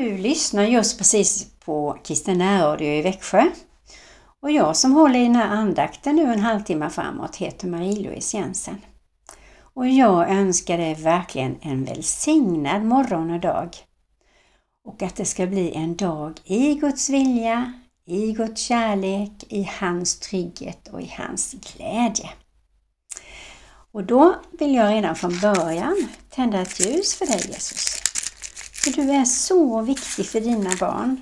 Du lyssnar just precis på Kristen Radio i Växjö. Och jag som håller i den här andakten nu en halvtimme framåt heter Marie-Louise Jensen. Och jag önskar dig verkligen en välsignad morgon och dag. Och att det ska bli en dag i Guds vilja, i Guds kärlek, i hans trygghet och i hans glädje. Och då vill jag redan från början tända ett ljus för dig Jesus. För du är så viktig för dina barn.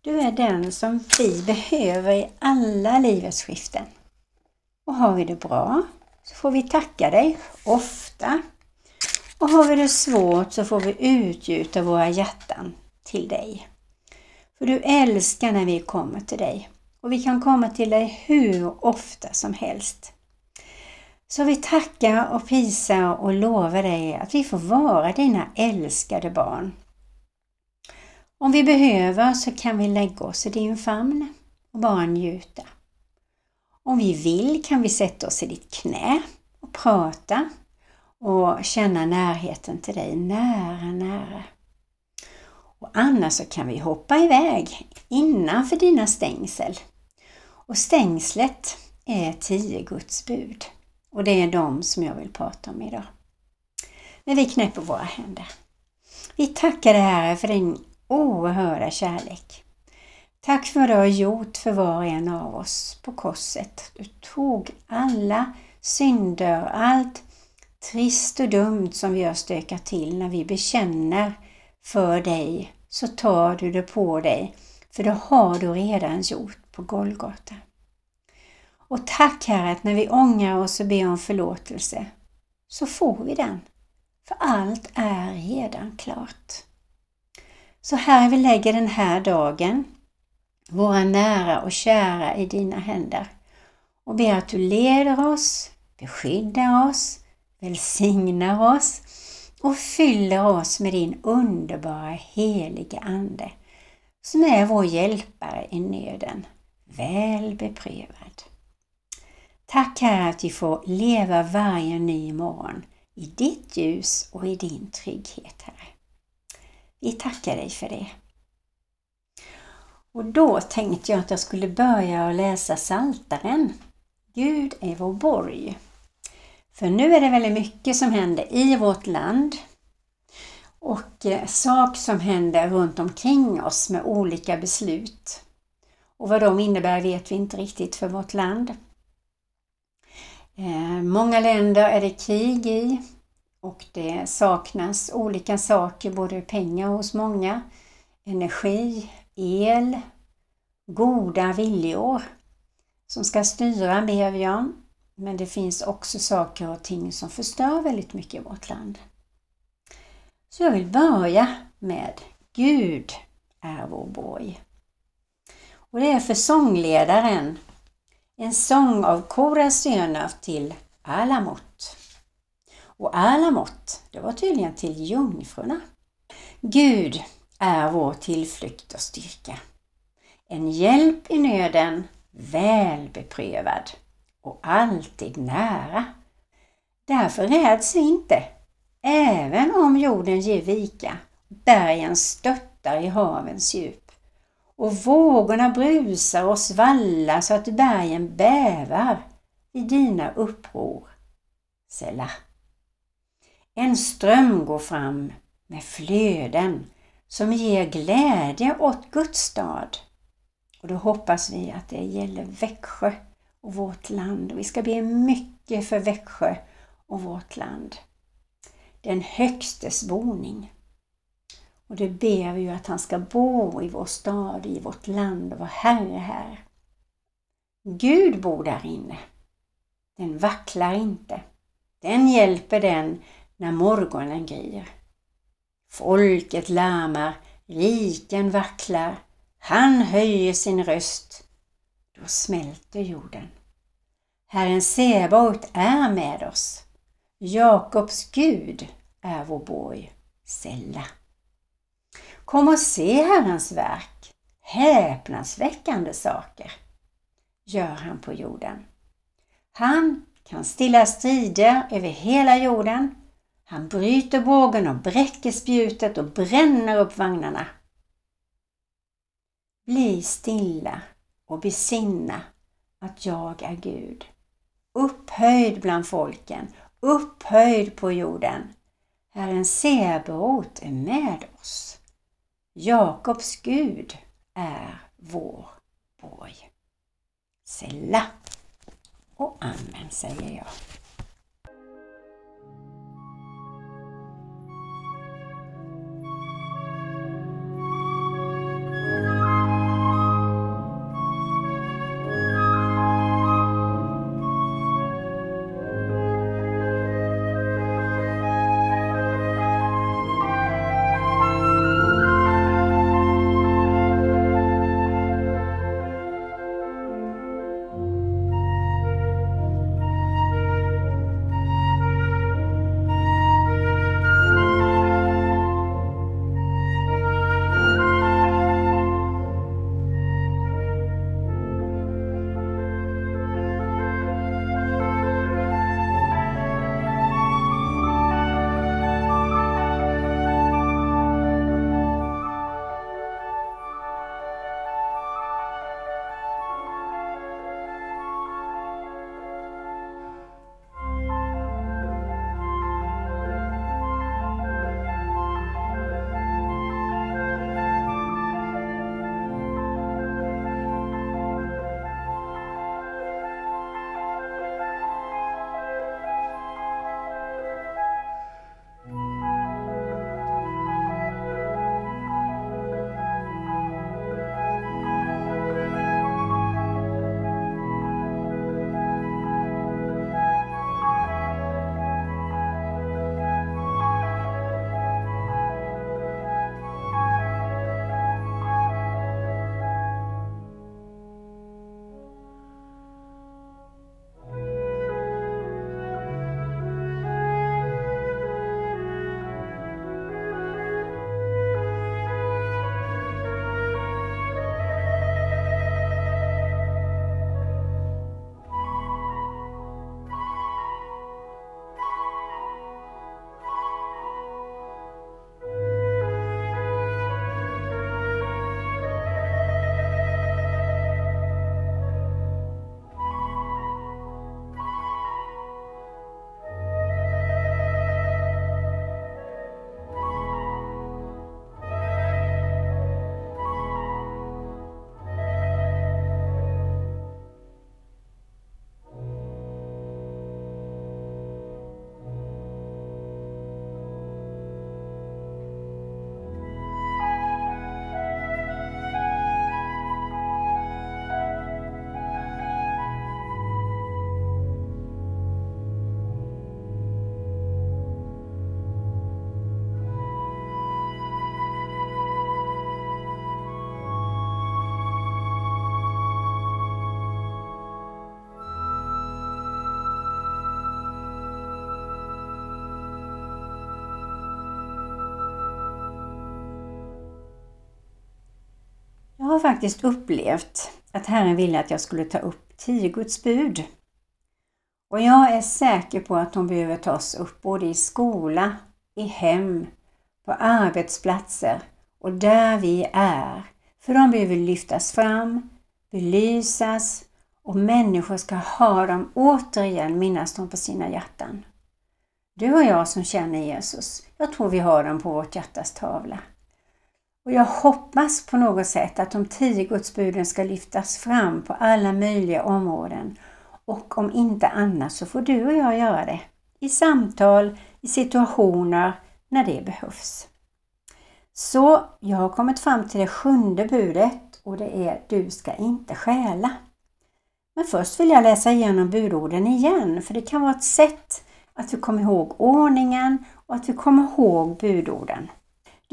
Du är den som vi behöver i alla livets skiften. Och har vi det bra så får vi tacka dig ofta. Och har vi det svårt så får vi utgjuta våra hjärtan till dig. För du älskar när vi kommer till dig. Och vi kan komma till dig hur ofta som helst. Så vi tackar och prisar och lovar dig att vi får vara dina älskade barn. Om vi behöver så kan vi lägga oss i din famn och bara njuta. Om vi vill kan vi sätta oss i ditt knä och prata och känna närheten till dig nära, nära. Och annars så kan vi hoppa iväg innanför dina stängsel. Och stängslet är tio Guds bud. Och det är de som jag vill prata om idag. När vi knäpper våra händer. Vi tackar dig Herre för din oerhörda kärlek. Tack för vad du har gjort för var och en av oss på korset. Du tog alla synder, allt trist och dumt som vi har stökat till när vi bekänner för dig så tar du det på dig, för det har du redan gjort på Golgata. Och tack Herre att när vi ångrar oss och ber om förlåtelse så får vi den. För allt är redan klart. Så Herre, vi lägger den här dagen, våra nära och kära i dina händer och ber att du leder oss, beskyddar oss, välsignar oss och fyller oss med din underbara heliga Ande som är vår hjälpare i nöden, väl beprövad. Tack Herre att vi får leva varje ny morgon i ditt ljus och i din trygghet Herre. Vi tackar dig för det. Och då tänkte jag att jag skulle börja att läsa Saltaren. Gud är vår borg. För nu är det väldigt mycket som händer i vårt land och eh, saker som händer runt omkring oss med olika beslut. Och vad de innebär vet vi inte riktigt för vårt land. Eh, många länder är det krig i och det saknas olika saker, både pengar hos många, energi, el, goda viljor som ska styra ber jag om. Men det finns också saker och ting som förstör väldigt mycket i vårt land. Så jag vill börja med Gud är vår borg. Och det är för sångledaren en sång av Kora söner till Alamot. Och Alamot, det var tydligen till jungfrurna. Gud är vår tillflykt och styrka. En hjälp i nöden, väl beprövad och alltid nära. Därför räds vi inte, även om jorden ger vika, bergen störtar i havens djup och vågorna brusar och svallar så att bergen bävar i dina uppror. Sela. En ström går fram med flöden som ger glädje åt Guds stad. Och då hoppas vi att det gäller Växjö och vårt land. Vi ska be mycket för Växjö och vårt land. Den högstes boning. Och det ber vi ju att han ska bo i vår stad, i vårt land och vara Herre här. Gud bor där inne. Den vacklar inte. Den hjälper den när morgonen gryr. Folket larmar, riken vacklar, han höjer sin röst. Då smälter jorden. Herren Sebaot är med oss. Jakobs Gud är vår borg, Sälla. Kom och se Herrens verk. Häpnadsväckande saker gör han på jorden. Han kan stilla strider över hela jorden Han bryter bågen och bräcker spjutet och bränner upp vagnarna. Bli stilla och besinna att jag är Gud. Upphöjd bland folken, upphöjd på jorden. Herren Sebaot är med oss. Jakobs Gud är vår borg. Sälla och amen säger jag. Jag har faktiskt upplevt att Herren ville att jag skulle ta upp tio Guds bud. Och jag är säker på att de behöver tas upp både i skola, i hem, på arbetsplatser och där vi är. För de behöver lyftas fram, belysas och människor ska ha dem återigen minnas dem på sina hjärtan. Du och jag som känner Jesus, jag tror vi har dem på vårt hjärtas tavla. Och jag hoppas på något sätt att de tio gudsbuden ska lyftas fram på alla möjliga områden. Och om inte annat så får du och jag göra det. I samtal, i situationer, när det behövs. Så jag har kommit fram till det sjunde budet och det är Du ska inte stjäla. Men först vill jag läsa igenom budorden igen för det kan vara ett sätt att vi kommer ihåg ordningen och att vi kommer ihåg budorden.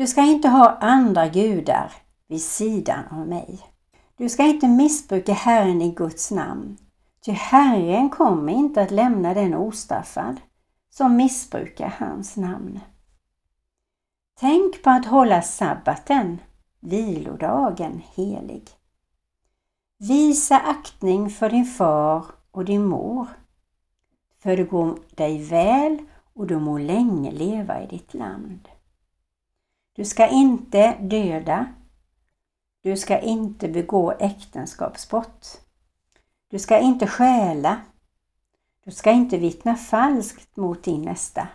Du ska inte ha andra gudar vid sidan av mig. Du ska inte missbruka Herren i Guds namn. Ty Herren kommer inte att lämna den ostraffad som missbrukar hans namn. Tänk på att hålla sabbaten, vilodagen, helig. Visa aktning för din far och din mor, för det går dig väl och du må länge leva i ditt land. Du ska inte döda. Du ska inte begå äktenskapsbrott. Du ska inte stjäla. Du ska inte vittna falskt mot din nästa.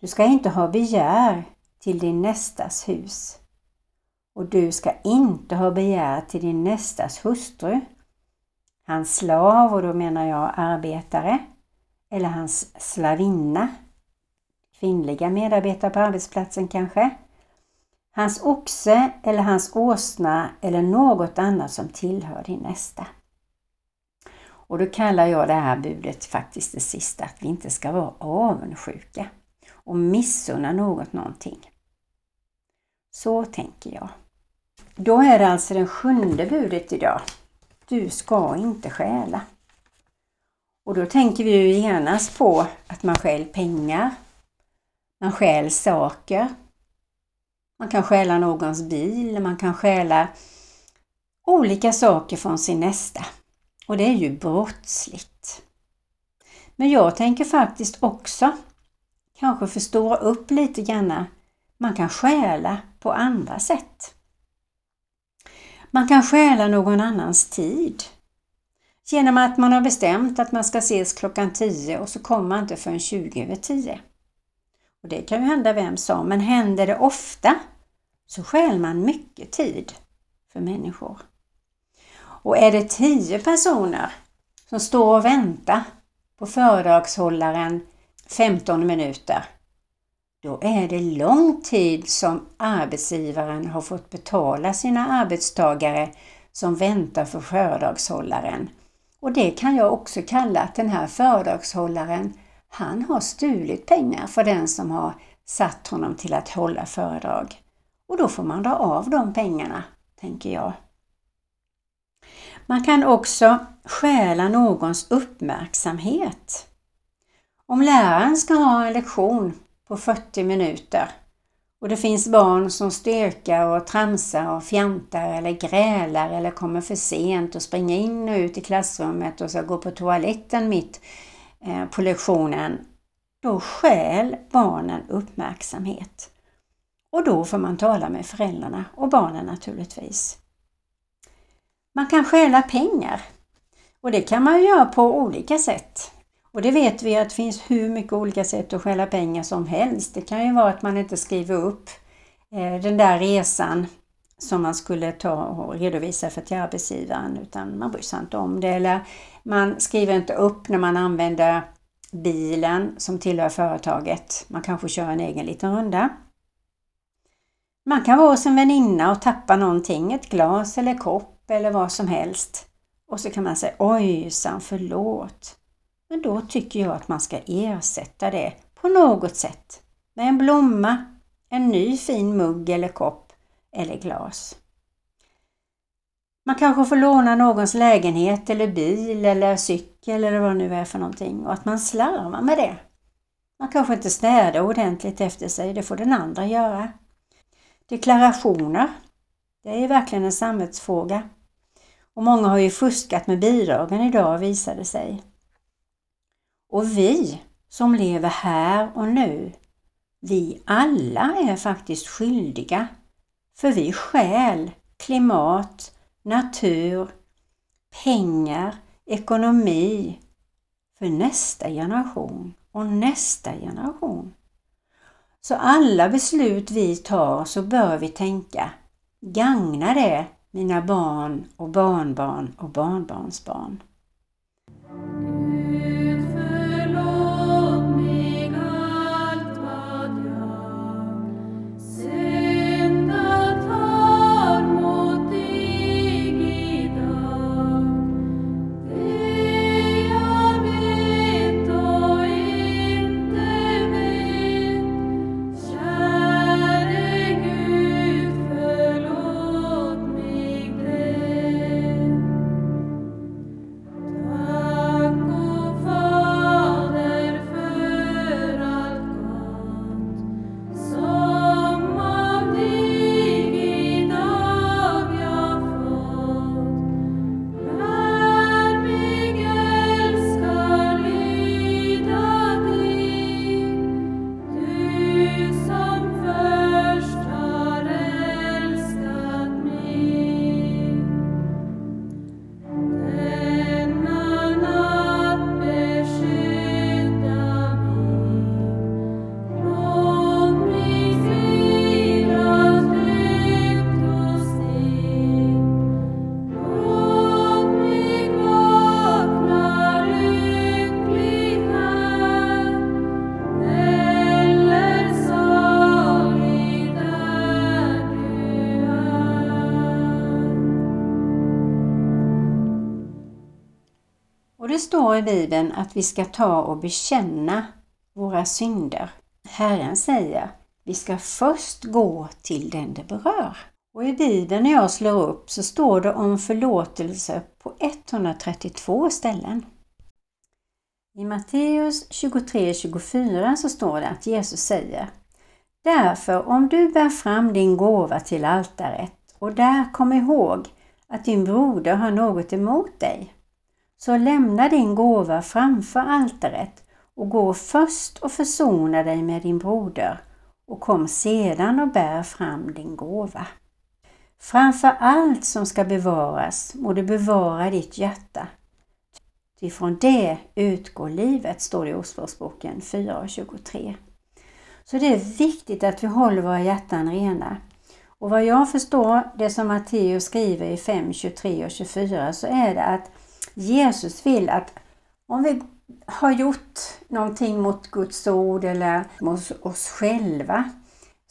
Du ska inte ha begär till din nästas hus. Och du ska inte ha begär till din nästas hustru, hans slav, och då menar jag arbetare, eller hans slavinna, kvinnliga medarbetare på arbetsplatsen kanske, hans oxe eller hans åsna eller något annat som tillhör din nästa. Och då kallar jag det här budet faktiskt det sista, att vi inte ska vara avundsjuka och missunna något någonting. Så tänker jag. Då är det alltså det sjunde budet idag. Du ska inte stjäla. Och då tänker vi ju genast på att man stjäl pengar, man stjäl saker, man kan stjäla någons bil, man kan stjäla olika saker från sin nästa. Och det är ju brottsligt. Men jag tänker faktiskt också kanske förstora upp lite grann. Man kan stjäla på andra sätt. Man kan stjäla någon annans tid. Genom att man har bestämt att man ska ses klockan 10 och så kommer man inte förrän 20 över 10. Och Det kan ju hända vem som, men händer det ofta så stjäl man mycket tid för människor. Och är det tio personer som står och väntar på föredragshållaren 15 minuter, då är det lång tid som arbetsgivaren har fått betala sina arbetstagare som väntar för föredragshållaren. Och det kan jag också kalla att den här föredragshållaren, han har stulit pengar för den som har satt honom till att hålla föredrag. Och då får man dra av de pengarna, tänker jag. Man kan också stjäla någons uppmärksamhet. Om läraren ska ha en lektion på 40 minuter och det finns barn som stökar och tramsar och fjantar eller grälar eller kommer för sent och springer in och ut i klassrummet och ska gå på toaletten mitt Eh, på lektionen. Då stjäl barnen uppmärksamhet. Och då får man tala med föräldrarna och barnen naturligtvis. Man kan stjäla pengar. Och det kan man göra på olika sätt. Och det vet vi att det finns hur mycket olika sätt att stjäla pengar som helst. Det kan ju vara att man inte skriver upp eh, den där resan som man skulle ta och redovisa för till arbetsgivaren utan man bryr sig inte om det. Eller man skriver inte upp när man använder bilen som tillhör företaget. Man kanske kör en egen liten runda. Man kan vara hos en väninna och tappa någonting, ett glas eller kopp eller vad som helst. Och så kan man säga ojsan, förlåt. Men då tycker jag att man ska ersätta det på något sätt med en blomma, en ny fin mugg eller kopp eller glas. Man kanske får låna någons lägenhet eller bil eller cykel eller vad det nu är för någonting och att man slarvar med det. Man kanske inte städar ordentligt efter sig, det får den andra göra. Deklarationer, det är verkligen en samhällsfråga. Och många har ju fuskat med bidragen idag visar det sig. Och vi som lever här och nu, vi alla är faktiskt skyldiga. För vi stjäl klimat, natur, pengar, ekonomi för nästa generation och nästa generation. Så alla beslut vi tar så bör vi tänka, gagnar det mina barn och barnbarn och barnbarnsbarn? Står i Bibeln att vi ska ta och bekänna våra synder. Herren säger vi ska först gå till den det berör. Och i Bibeln när jag slår upp så står det om förlåtelse på 132 ställen. I Matteus 23-24 så står det att Jesus säger Därför om du bär fram din gåva till altaret och där kom ihåg att din broder har något emot dig, så lämna din gåva framför altaret och gå först och försona dig med din broder och kom sedan och bär fram din gåva. Framför allt som ska bevaras må du bevara ditt hjärta. Ifrån det utgår livet, står det i Ordspråksboken 4.23. Så det är viktigt att vi håller våra hjärtan rena. Och vad jag förstår, det som Matteus skriver i 5, 23 och 24, så är det att Jesus vill att om vi har gjort någonting mot Guds ord eller mot oss själva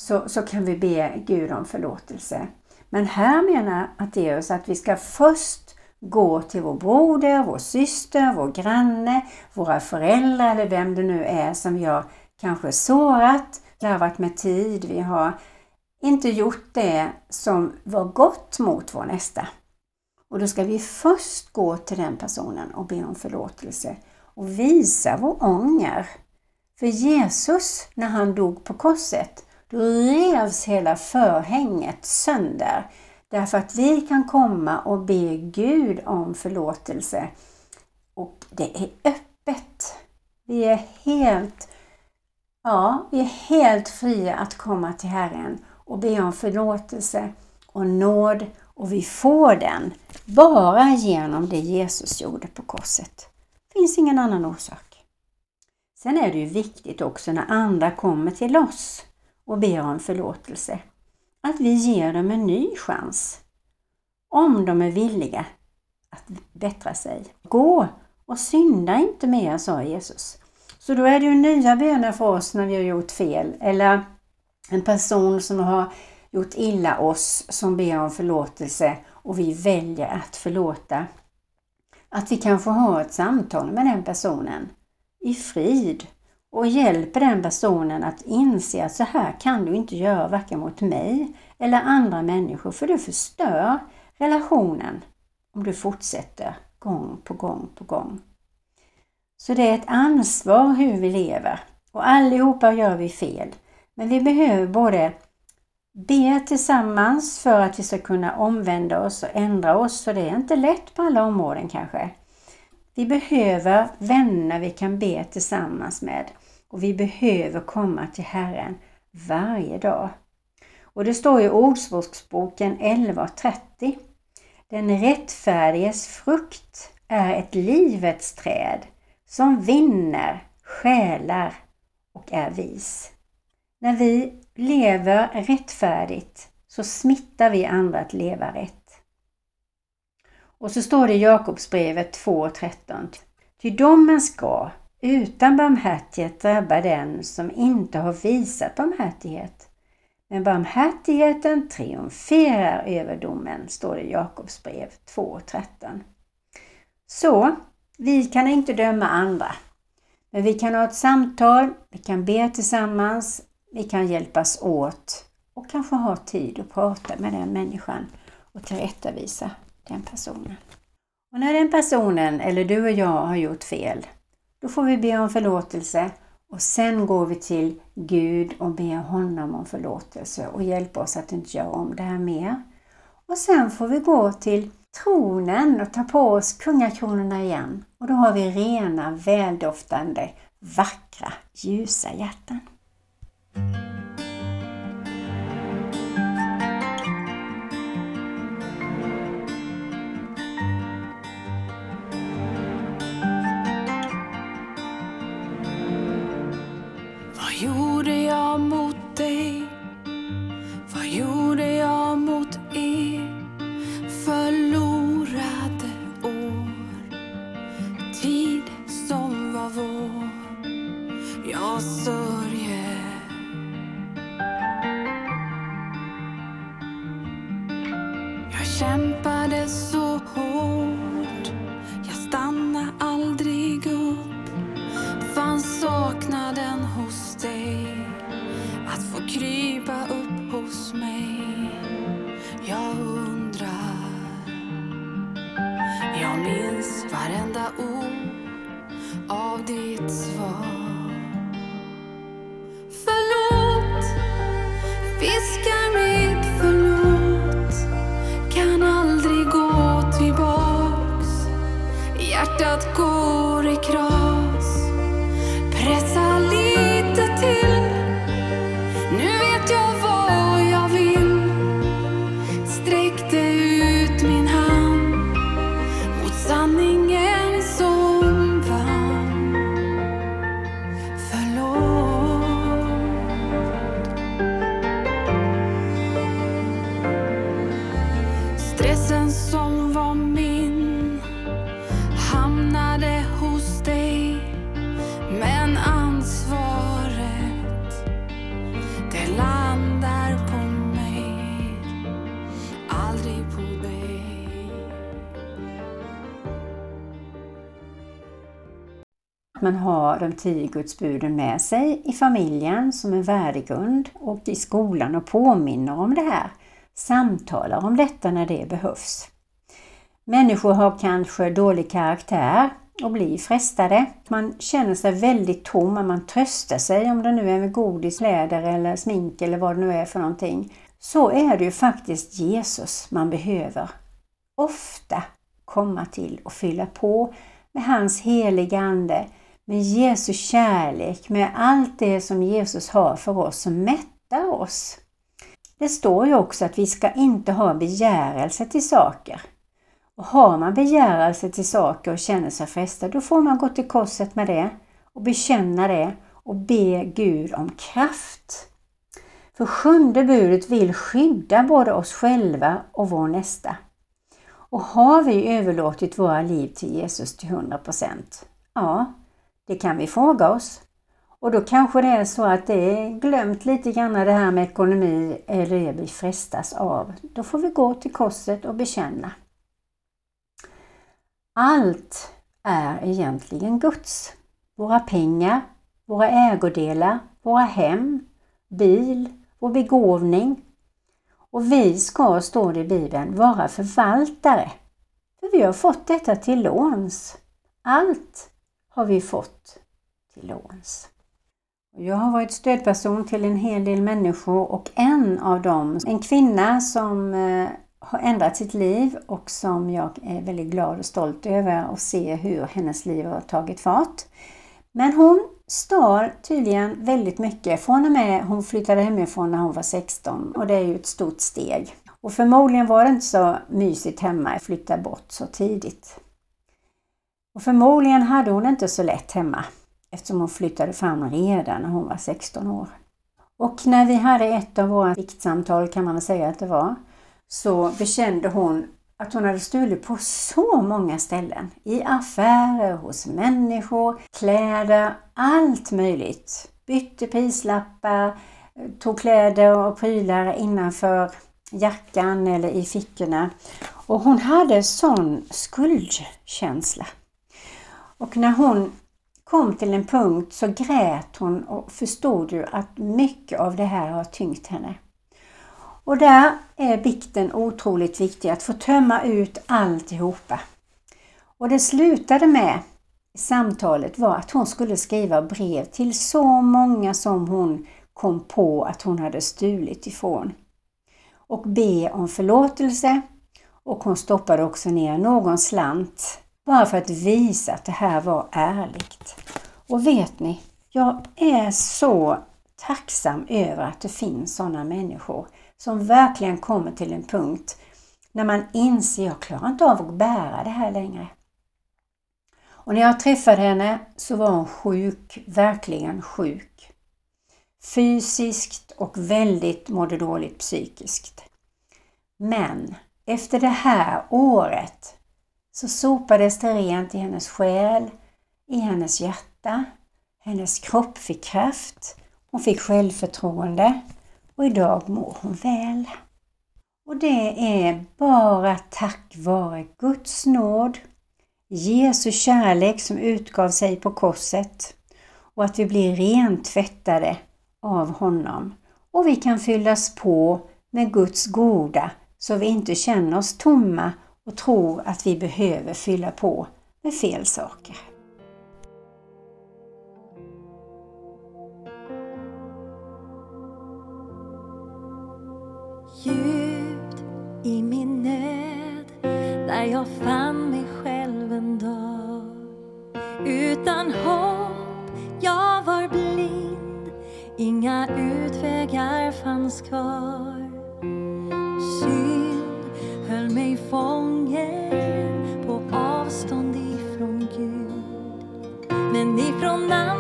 så, så kan vi be Gud om förlåtelse. Men här menar Matteus att vi ska först gå till vår broder, vår syster, vår granne, våra föräldrar eller vem det nu är som vi har kanske sårat, slarvat med tid, vi har inte gjort det som var gott mot vår nästa. Och då ska vi först gå till den personen och be om förlåtelse och visa vår ånger. För Jesus, när han dog på korset, då revs hela förhänget sönder. Därför att vi kan komma och be Gud om förlåtelse. Och det är öppet. Vi är helt, ja, vi är helt fria att komma till Herren och be om förlåtelse och nåd och vi får den bara genom det Jesus gjorde på korset. Det finns ingen annan orsak. Sen är det ju viktigt också när andra kommer till oss och ber om förlåtelse, att vi ger dem en ny chans. Om de är villiga att bättra sig. Gå och synda inte mer, sa Jesus. Så då är det ju nya böner för oss när vi har gjort fel. Eller en person som har gjort illa oss som ber om förlåtelse och vi väljer att förlåta. Att vi kan få ha ett samtal med den personen i frid och hjälper den personen att inse att så här kan du inte göra varken mot mig eller andra människor för du förstör relationen om du fortsätter gång på gång på gång. Så det är ett ansvar hur vi lever och allihopa gör vi fel. Men vi behöver både be tillsammans för att vi ska kunna omvända oss och ändra oss. Så det är inte lätt på alla områden kanske. Vi behöver vänner vi kan be tillsammans med och vi behöver komma till Herren varje dag. Och det står i Ordspråksboken 11.30 Den rättfärdiges frukt är ett livets träd som vinner själar och är vis. När vi lever rättfärdigt så smittar vi andra att leva rätt. Och så står det i Jakobsbrevet 2.13. Ty domen ska utan barmhärtighet drabba den som inte har visat barmhärtighet. Men barmhärtigheten triumferar över domen, står det i Jakobsbrev 2.13. Så, vi kan inte döma andra. Men vi kan ha ett samtal, vi kan be tillsammans, vi kan hjälpas åt och kanske ha tid att prata med den människan och tillrättavisa den personen. Och när den personen, eller du och jag, har gjort fel, då får vi be om förlåtelse och sen går vi till Gud och ber honom om förlåtelse och hjälpa oss att inte göra om det här mer. Och sen får vi gå till tronen och ta på oss kungakronorna igen. Och då har vi rena, väldoftande, vackra, ljusa hjärtan kämpade så Man har de tio gudsbuden med sig i familjen som en värdegrund och i skolan och påminner om det här. Samtalar om detta när det behövs. Människor har kanske dålig karaktär och blir frestade. Man känner sig väldigt tom, man tröstar sig om det nu är med godis, läder eller smink eller vad det nu är för någonting. Så är det ju faktiskt Jesus man behöver ofta komma till och fylla på med hans heliga Ande, med Jesu kärlek, med allt det som Jesus har för oss som mättar oss. Det står ju också att vi ska inte ha begärelse till saker. Och har man begärelse till saker och känner sig frestad, då får man gå till korset med det och bekänna det och be Gud om kraft. För sjunde budet vill skydda både oss själva och vår nästa. Och har vi överlåtit våra liv till Jesus till 100%? Ja, det kan vi fråga oss. Och då kanske det är så att det är glömt lite grann det här med ekonomi eller det vi frestas av. Då får vi gå till korset och bekänna. Allt är egentligen Guds. Våra pengar, våra ägodelar, våra hem, bil, vår begåvning. Och vi ska, står det i Bibeln, vara förvaltare. För vi har fått detta till låns. Allt har vi fått till låns. Jag har varit stödperson till en hel del människor och en av dem, en kvinna som eh, har ändrat sitt liv och som jag är väldigt glad och stolt över att se hur hennes liv har tagit fart. Men hon stal tydligen väldigt mycket från och med hon flyttade hemifrån när hon var 16 och det är ju ett stort steg. Och förmodligen var det inte så mysigt hemma att flytta bort så tidigt. Och förmodligen hade hon inte så lätt hemma eftersom hon flyttade fram redan när hon var 16 år. Och när vi hade ett av våra viktsamtal kan man väl säga att det var, så bekände hon att hon hade stulit på så många ställen. I affärer, hos människor, kläder, allt möjligt. Bytte prislappar, tog kläder och prylar innanför jackan eller i fickorna. Och hon hade sån skuldkänsla. Och när hon kom till en punkt så grät hon och förstod ju att mycket av det här har tyngt henne. Och där är bikten otroligt viktig, att få tömma ut alltihopa. Och det slutade med samtalet var att hon skulle skriva brev till så många som hon kom på att hon hade stulit ifrån. Och be om förlåtelse och hon stoppade också ner någon slant bara för att visa att det här var ärligt. Och vet ni, jag är så tacksam över att det finns sådana människor som verkligen kommer till en punkt när man inser jag klarar inte av att bära det här längre. Och när jag träffade henne så var hon sjuk, verkligen sjuk. Fysiskt och väldigt mådde dåligt psykiskt. Men efter det här året så sopades det rent i hennes själ, i hennes hjärta. Hennes kropp fick kraft. Hon fick självförtroende och idag mår hon väl. Och det är bara tack vare Guds nåd, Jesu kärlek som utgav sig på korset och att vi blir rentvättade av honom. Och vi kan fyllas på med Guds goda så vi inte känner oss tomma och tror att vi behöver fylla på med fel saker. Djupt i min nöd där jag fann mig själv en dag. Utan hopp, jag var blind. Inga utvägar fanns kvar. Synd höll mig fången. Ifrån namn.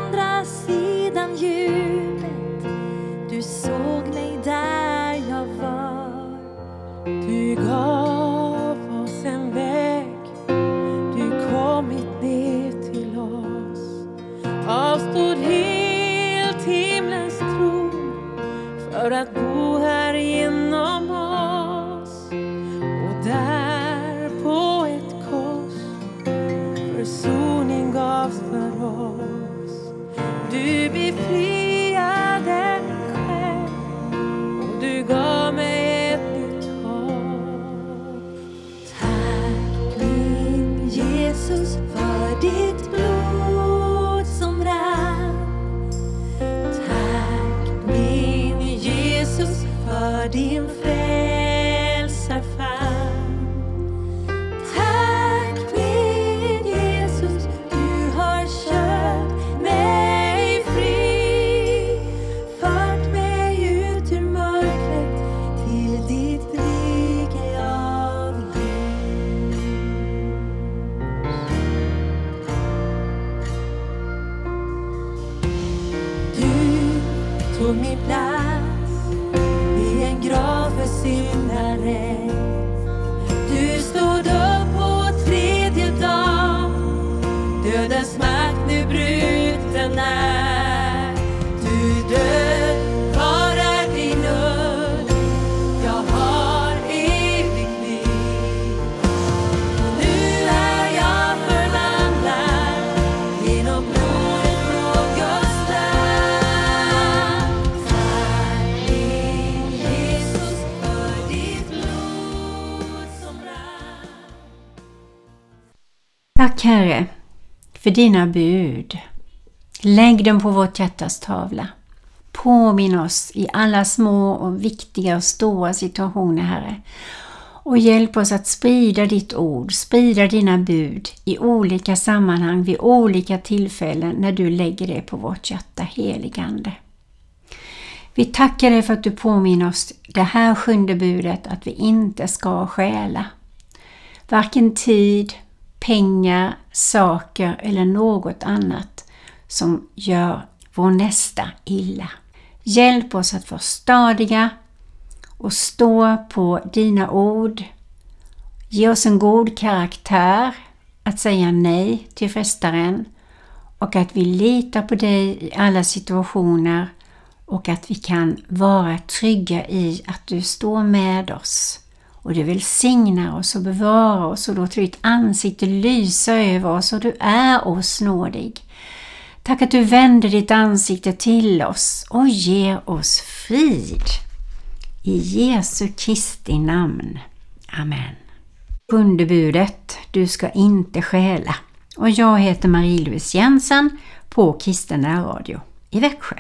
Herre för dina bud. Lägg dem på vårt hjärtas tavla. Påminn oss i alla små och viktiga och stora situationer, Herre. Och hjälp oss att sprida ditt ord, sprida dina bud i olika sammanhang vid olika tillfällen när du lägger det på vårt hjärta, heligande. Vi tackar dig för att du påminner oss det här sjunde budet att vi inte ska stjäla. Varken tid, pengar, saker eller något annat som gör vår nästa illa. Hjälp oss att vara stadiga och stå på dina ord. Ge oss en god karaktär att säga nej till frestaren och att vi litar på dig i alla situationer och att vi kan vara trygga i att du står med oss och du välsignar oss och bevarar oss och låter ditt ansikte lysa över oss och du är oss nådig. Tack att du vänder ditt ansikte till oss och ger oss frid. I Jesu Kristi namn. Amen. Sjunde budet, du ska inte stjäla. Och jag heter Marie-Louise Jensen på Kristen Radio i Växjö.